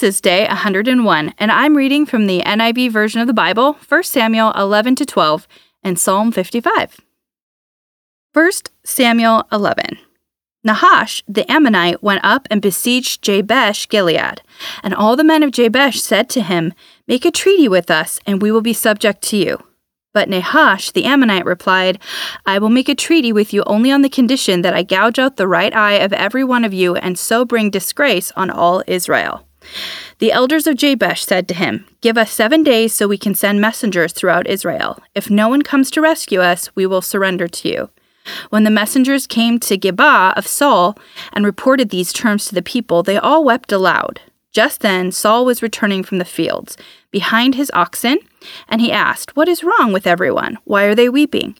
This is day 101, and I'm reading from the NIV version of the Bible, 1 Samuel 11 to 12, and Psalm 55. 1 Samuel 11. Nahash the Ammonite went up and besieged Jabesh Gilead. And all the men of Jabesh said to him, Make a treaty with us, and we will be subject to you. But Nahash the Ammonite replied, I will make a treaty with you only on the condition that I gouge out the right eye of every one of you, and so bring disgrace on all Israel. The elders of Jabesh said to him, Give us seven days so we can send messengers throughout Israel. If no one comes to rescue us, we will surrender to you. When the messengers came to Gibeah of Saul and reported these terms to the people, they all wept aloud. Just then Saul was returning from the fields, behind his oxen, and he asked, What is wrong with everyone? Why are they weeping?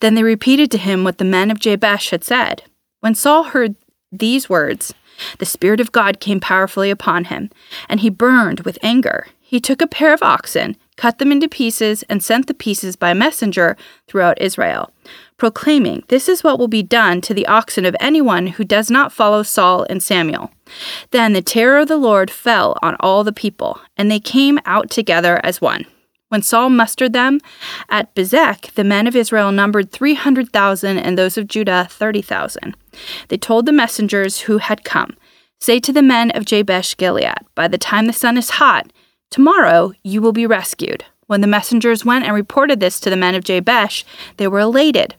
Then they repeated to him what the men of Jabesh had said. When Saul heard these words, the Spirit of God came powerfully upon him, and he burned with anger. He took a pair of oxen, cut them into pieces, and sent the pieces by messenger throughout Israel, proclaiming, This is what will be done to the oxen of anyone who does not follow Saul and Samuel. Then the terror of the Lord fell on all the people, and they came out together as one. When Saul mustered them at Bezek, the men of Israel numbered 300,000 and those of Judah 30,000. They told the messengers who had come, Say to the men of Jabesh Gilead, By the time the sun is hot, tomorrow you will be rescued. When the messengers went and reported this to the men of Jabesh, they were elated.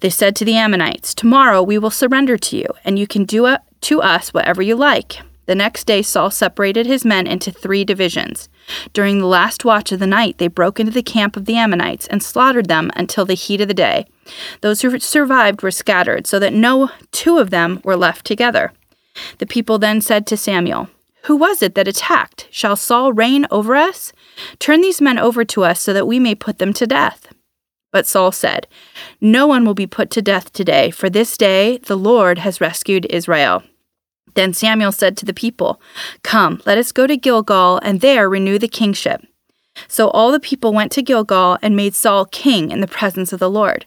They said to the Ammonites, Tomorrow we will surrender to you, and you can do uh, to us whatever you like. The next day, Saul separated his men into three divisions. During the last watch of the night, they broke into the camp of the Ammonites and slaughtered them until the heat of the day. Those who survived were scattered, so that no two of them were left together. The people then said to Samuel, Who was it that attacked? Shall Saul reign over us? Turn these men over to us so that we may put them to death. But Saul said, No one will be put to death today, for this day the Lord has rescued Israel. Then Samuel said to the people, Come, let us go to Gilgal, and there renew the kingship. So all the people went to Gilgal and made Saul king in the presence of the Lord.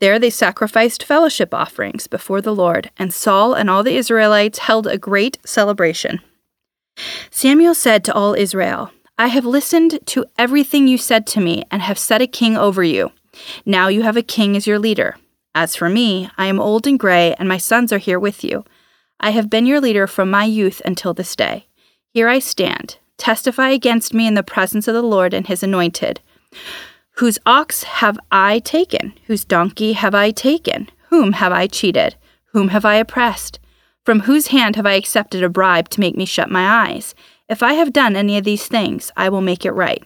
There they sacrificed fellowship offerings before the Lord, and Saul and all the Israelites held a great celebration. Samuel said to all Israel, I have listened to everything you said to me and have set a king over you. Now you have a king as your leader. As for me, I am old and gray, and my sons are here with you. I have been your leader from my youth until this day. Here I stand. Testify against me in the presence of the Lord and his anointed. Whose ox have I taken? Whose donkey have I taken? Whom have I cheated? Whom have I oppressed? From whose hand have I accepted a bribe to make me shut my eyes? If I have done any of these things, I will make it right.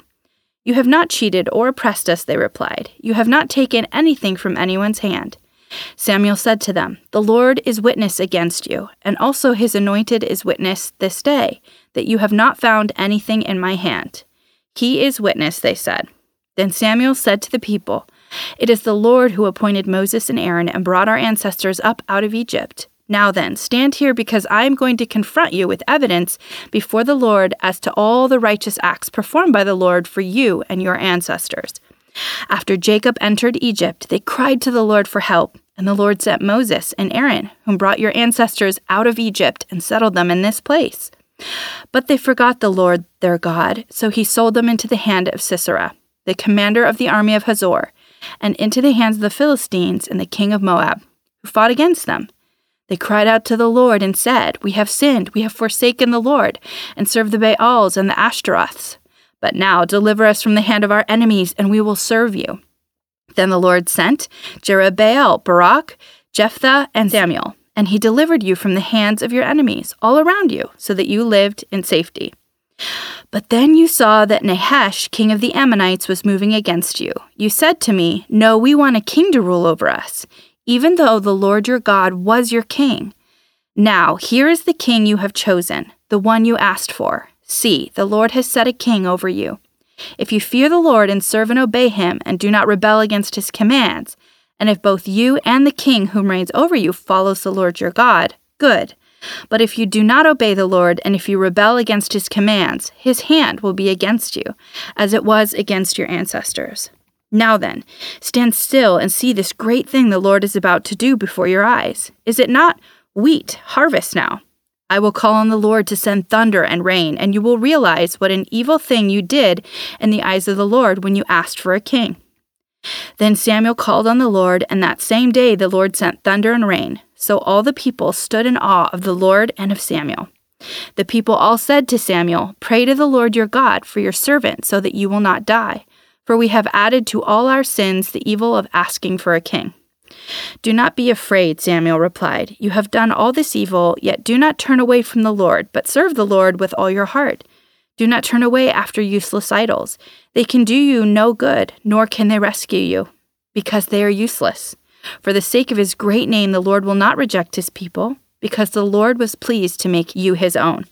You have not cheated or oppressed us, they replied. You have not taken anything from anyone's hand. Samuel said to them, The Lord is witness against you, and also his anointed is witness this day, that you have not found anything in my hand. He is witness, they said. Then Samuel said to the people, It is the Lord who appointed Moses and Aaron and brought our ancestors up out of Egypt. Now then, stand here because I am going to confront you with evidence before the Lord as to all the righteous acts performed by the Lord for you and your ancestors. After Jacob entered Egypt, they cried to the Lord for help, and the Lord sent Moses and Aaron, whom brought your ancestors out of Egypt and settled them in this place. But they forgot the Lord their God, so he sold them into the hand of Sisera, the commander of the army of Hazor, and into the hands of the Philistines and the king of Moab, who fought against them. They cried out to the Lord and said, We have sinned, we have forsaken the Lord, and served the Baals and the Ashtoreths. But now deliver us from the hand of our enemies, and we will serve you. Then the Lord sent Jerubbaal, Barak, Jephthah, and Samuel, and he delivered you from the hands of your enemies all around you, so that you lived in safety. But then you saw that Nahash, king of the Ammonites, was moving against you. You said to me, No, we want a king to rule over us. even though the Lord your God was your king. Now, here is the king you have chosen, the one you asked for. See, the Lord has set a king over you. If you fear the Lord and serve and obey him, and do not rebel against his commands, and if both you and the king whom reigns over you follows the Lord your God, good. But if you do not obey the Lord, and if you rebel against his commands, his hand will be against you, as it was against your ancestors. Now then, stand still and see this great thing the Lord is about to do before your eyes. Is it not wheat harvest now? I will call on the Lord to send thunder and rain, and you will realize what an evil thing you did in the eyes of the Lord when you asked for a king. Then Samuel called on the Lord, and that same day the Lord sent thunder and rain. So all the people stood in awe of the Lord and of Samuel. The people all said to Samuel, Pray to the Lord your God for your servant, so that you will not die. For we have added to all our sins the evil of asking for a king. Do not be afraid, Samuel replied. You have done all this evil, yet do not turn away from the Lord, but serve the Lord with all your heart. Do not turn away after useless idols. They can do you no good, nor can they rescue you, because they are useless. For the sake of his great name, the Lord will not reject his people, because the Lord was pleased to make you his own.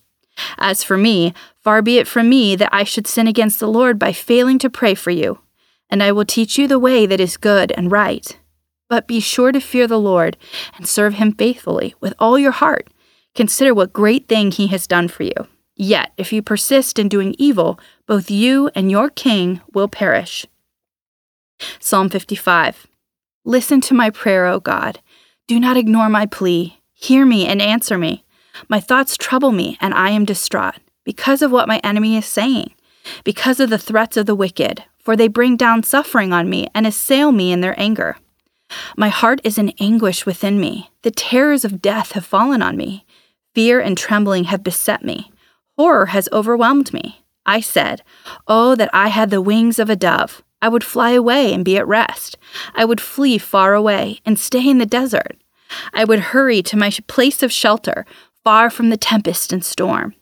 As for me, far be it from me that I should sin against the Lord by failing to pray for you, and I will teach you the way that is good and right. But be sure to fear the Lord and serve him faithfully with all your heart. Consider what great thing he has done for you. Yet, if you persist in doing evil, both you and your king will perish. Psalm 55 Listen to my prayer, O God. Do not ignore my plea. Hear me and answer me. My thoughts trouble me, and I am distraught because of what my enemy is saying, because of the threats of the wicked, for they bring down suffering on me and assail me in their anger. My heart is in anguish within me. The terrors of death have fallen on me. Fear and trembling have beset me. Horror has overwhelmed me. I said, Oh, that I had the wings of a dove. I would fly away and be at rest. I would flee far away and stay in the desert. I would hurry to my place of shelter, far from the tempest and storm.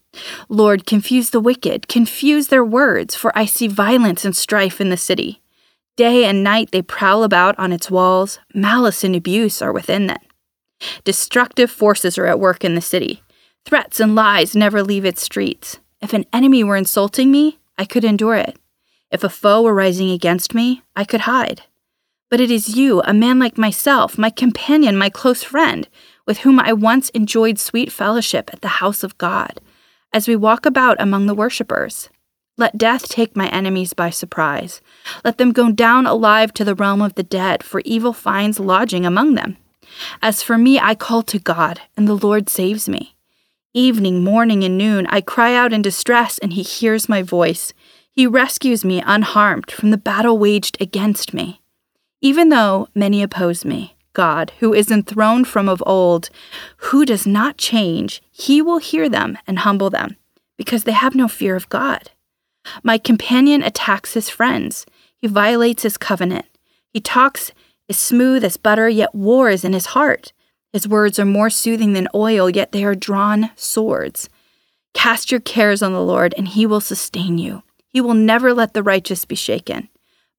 Lord, confuse the wicked, confuse their words, for I see violence and strife in the city. Day and night they prowl about on its walls, malice and abuse are within them. Destructive forces are at work in the city. Threats and lies never leave its streets. If an enemy were insulting me, I could endure it. If a foe were rising against me, I could hide. But it is you, a man like myself, my companion, my close friend, with whom I once enjoyed sweet fellowship at the house of God, as we walk about among the worshippers. Let death take my enemies by surprise. Let them go down alive to the realm of the dead, for evil finds lodging among them. As for me, I call to God, and the Lord saves me. Evening, morning, and noon, I cry out in distress, and he hears my voice. He rescues me unharmed from the battle waged against me. Even though many oppose me, God, who is enthroned from of old, who does not change, he will hear them and humble them, because they have no fear of God. My companion attacks his friends. He violates his covenant. He talks is smooth as butter, yet war is in his heart. His words are more soothing than oil, yet they are drawn swords. Cast your cares on the Lord, and he will sustain you. He will never let the righteous be shaken.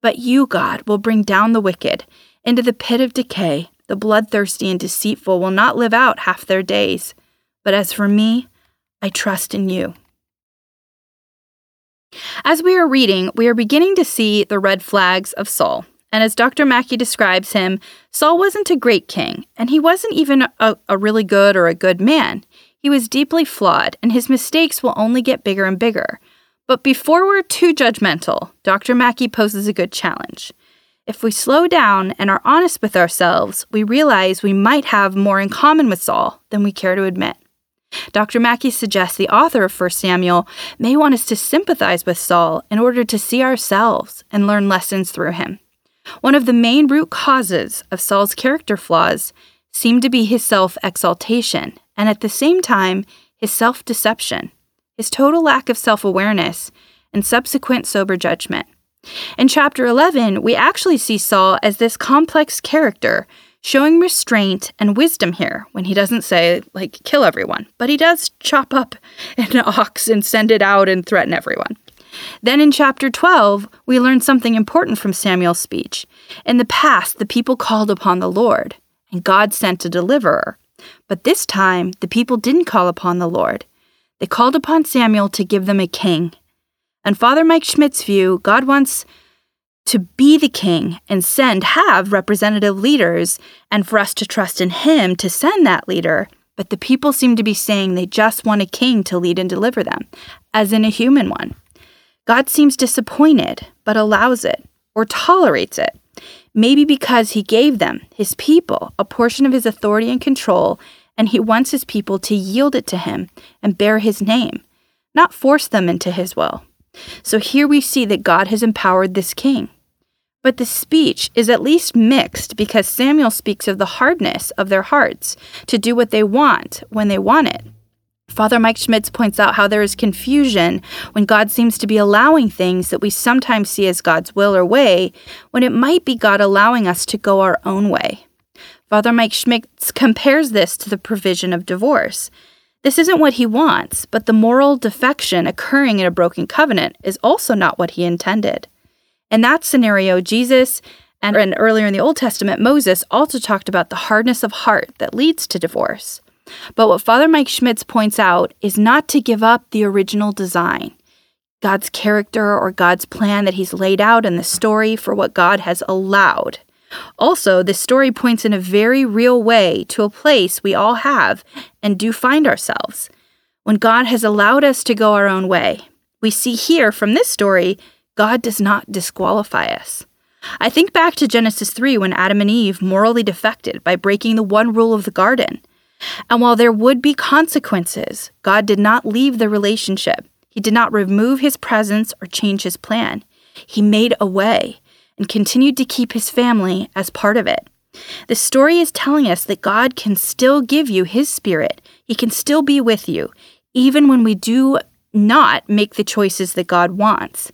But you, God, will bring down the wicked into the pit of decay. The bloodthirsty and deceitful will not live out half their days. But as for me, I trust in you. As we are reading, we are beginning to see the red flags of Saul. And as Dr. Mackie describes him, Saul wasn't a great king, and he wasn't even a, a, really good or a good man. He was deeply flawed, and his mistakes will only get bigger and bigger. But before we're too judgmental, Dr. Mackie poses a good challenge. If we slow down and are honest with ourselves, we realize we might have more in common with Saul than we care to admit. Dr. Mackie suggests the author of 1 Samuel may want us to sympathize with Saul in order to see ourselves and learn lessons through him. One of the main root causes of Saul's character flaws seemed to be his self exaltation, and at the same time, his self deception, his total lack of self awareness, and subsequent sober judgment. In chapter 11, we actually see Saul as this complex character, showing restraint and wisdom here when he doesn't say, like, kill everyone, but he does chop up an ox and send it out and threaten everyone. Then in chapter 12, we learn something important from Samuel's speech. In the past, the people called upon the Lord, and God sent a deliverer. But this time, the people didn't call upon the Lord. They called upon Samuel to give them a king. And Father Mike Schmitz's view, God wants to be the king and send, have representative leaders, and for us to trust in him to send that leader. But the people seem to be saying they just want a king to lead and deliver them, as in a human one. God seems disappointed, but allows it or tolerates it. Maybe because he gave them, his people, a portion of his authority and control, and he wants his people to yield it to him and bear his name, not force them into his will. So here we see that God has empowered this king. But the speech is at least mixed because Samuel speaks of the hardness of their hearts to do what they want when they want it. Father Mike Schmitz points out how there is confusion when God seems to be allowing things that we sometimes see as God's will or way, when it might be God allowing us to go our own way. Father Mike Schmitz compares this to the provision of divorce. This isn't what he wants, but the moral defection occurring in a broken covenant is also not what he intended. In that scenario, Jesus and, and earlier in the Old Testament, Moses also talked about the hardness of heart that leads to divorce. But what Father Mike Schmitz points out is not to give up the original design, God's character or God's plan that He's laid out in the story for what God has allowed. Also, this story points in a very real way to a place we all have and do find ourselves. When God has allowed us to go our own way, we see here from this story, God does not disqualify us. I think back to Genesis 3 when Adam and Eve morally defected by breaking the one rule of the garden. And while there would be consequences, God did not leave the relationship. He did not remove his presence or change his plan. He made a way and continued to keep his family as part of it. The story is telling us that God can still give you his spirit. He can still be with you, even when we do not make the choices that God wants.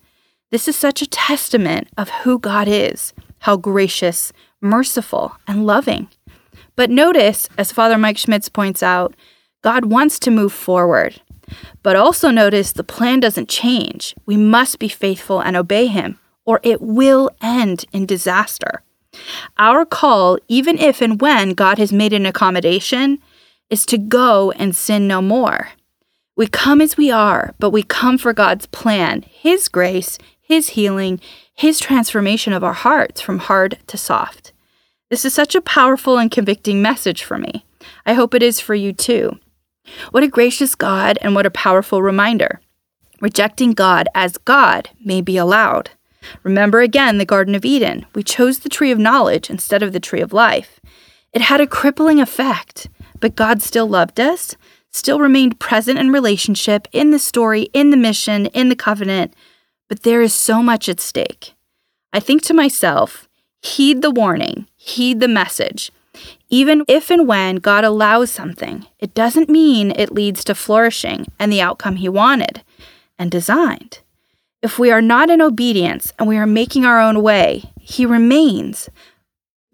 This is such a testament of who God is, how gracious, merciful, and loving. But notice, as Father Mike Schmitz points out, God wants to move forward. But also notice the plan doesn't change. We must be faithful and obey Him, or it will end in disaster. Our call, even if and when God has made an accommodation, is to go and sin no more. We come as we are, but we come for God's plan, His grace, His healing, His transformation of our hearts from hard to soft. This is such a powerful and convicting message for me. I hope it is for you too. What a gracious God and what a powerful reminder. Rejecting God as God may be allowed. Remember again the Garden of Eden. We chose the tree of knowledge instead of the tree of life. It had a crippling effect, but God still loved us, still remained present in relationship, in the story, in the mission, in the covenant. But there is so much at stake. I think to myself, heed the warning, heed the message. Even if and when God allows something, it doesn't mean it leads to flourishing and the outcome He wanted and designed. If we are not in obedience and we are making our own way, He remains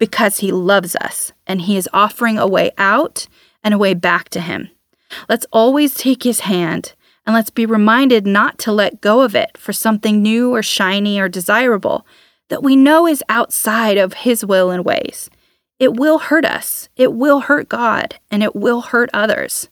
because He loves us and He is offering a way out and a way back to Him. Let's always take His hand and let's be reminded not to let go of it for something new or shiny or desirable that we know is outside of His will and ways. It will hurt us, it will hurt God, and it will hurt others.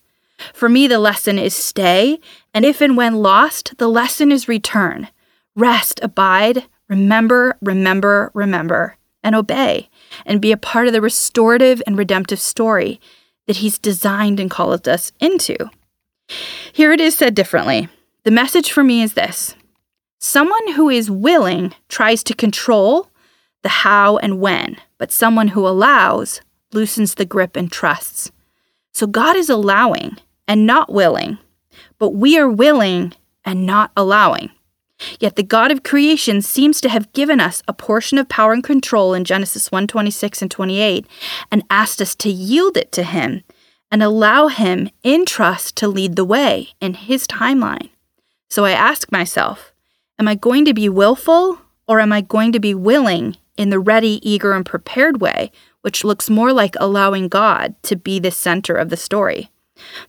For me, the lesson is stay, and if and when lost, the lesson is return. Rest, abide, remember, remember, remember, and obey, and be a part of the restorative and redemptive story that He's designed and called us into. Here it is said differently. The message for me is this Someone who is willing tries to control the how and when, but someone who allows loosens the grip and trusts. So God is allowing and not willing, but we are willing and not allowing. Yet the God of creation seems to have given us a portion of power and control in Genesis 1:26 and 28 and asked us to yield it to him and allow him in trust to lead the way in his timeline. So I ask myself, Am I going to be willful or am I going to be willing in the ready, eager, and prepared way, which looks more like allowing God to be the center of the story?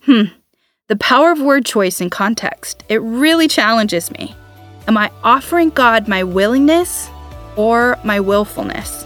Hmm. The power of word choice and context, it really challenges me. Am I offering God my willingness or my willfulness?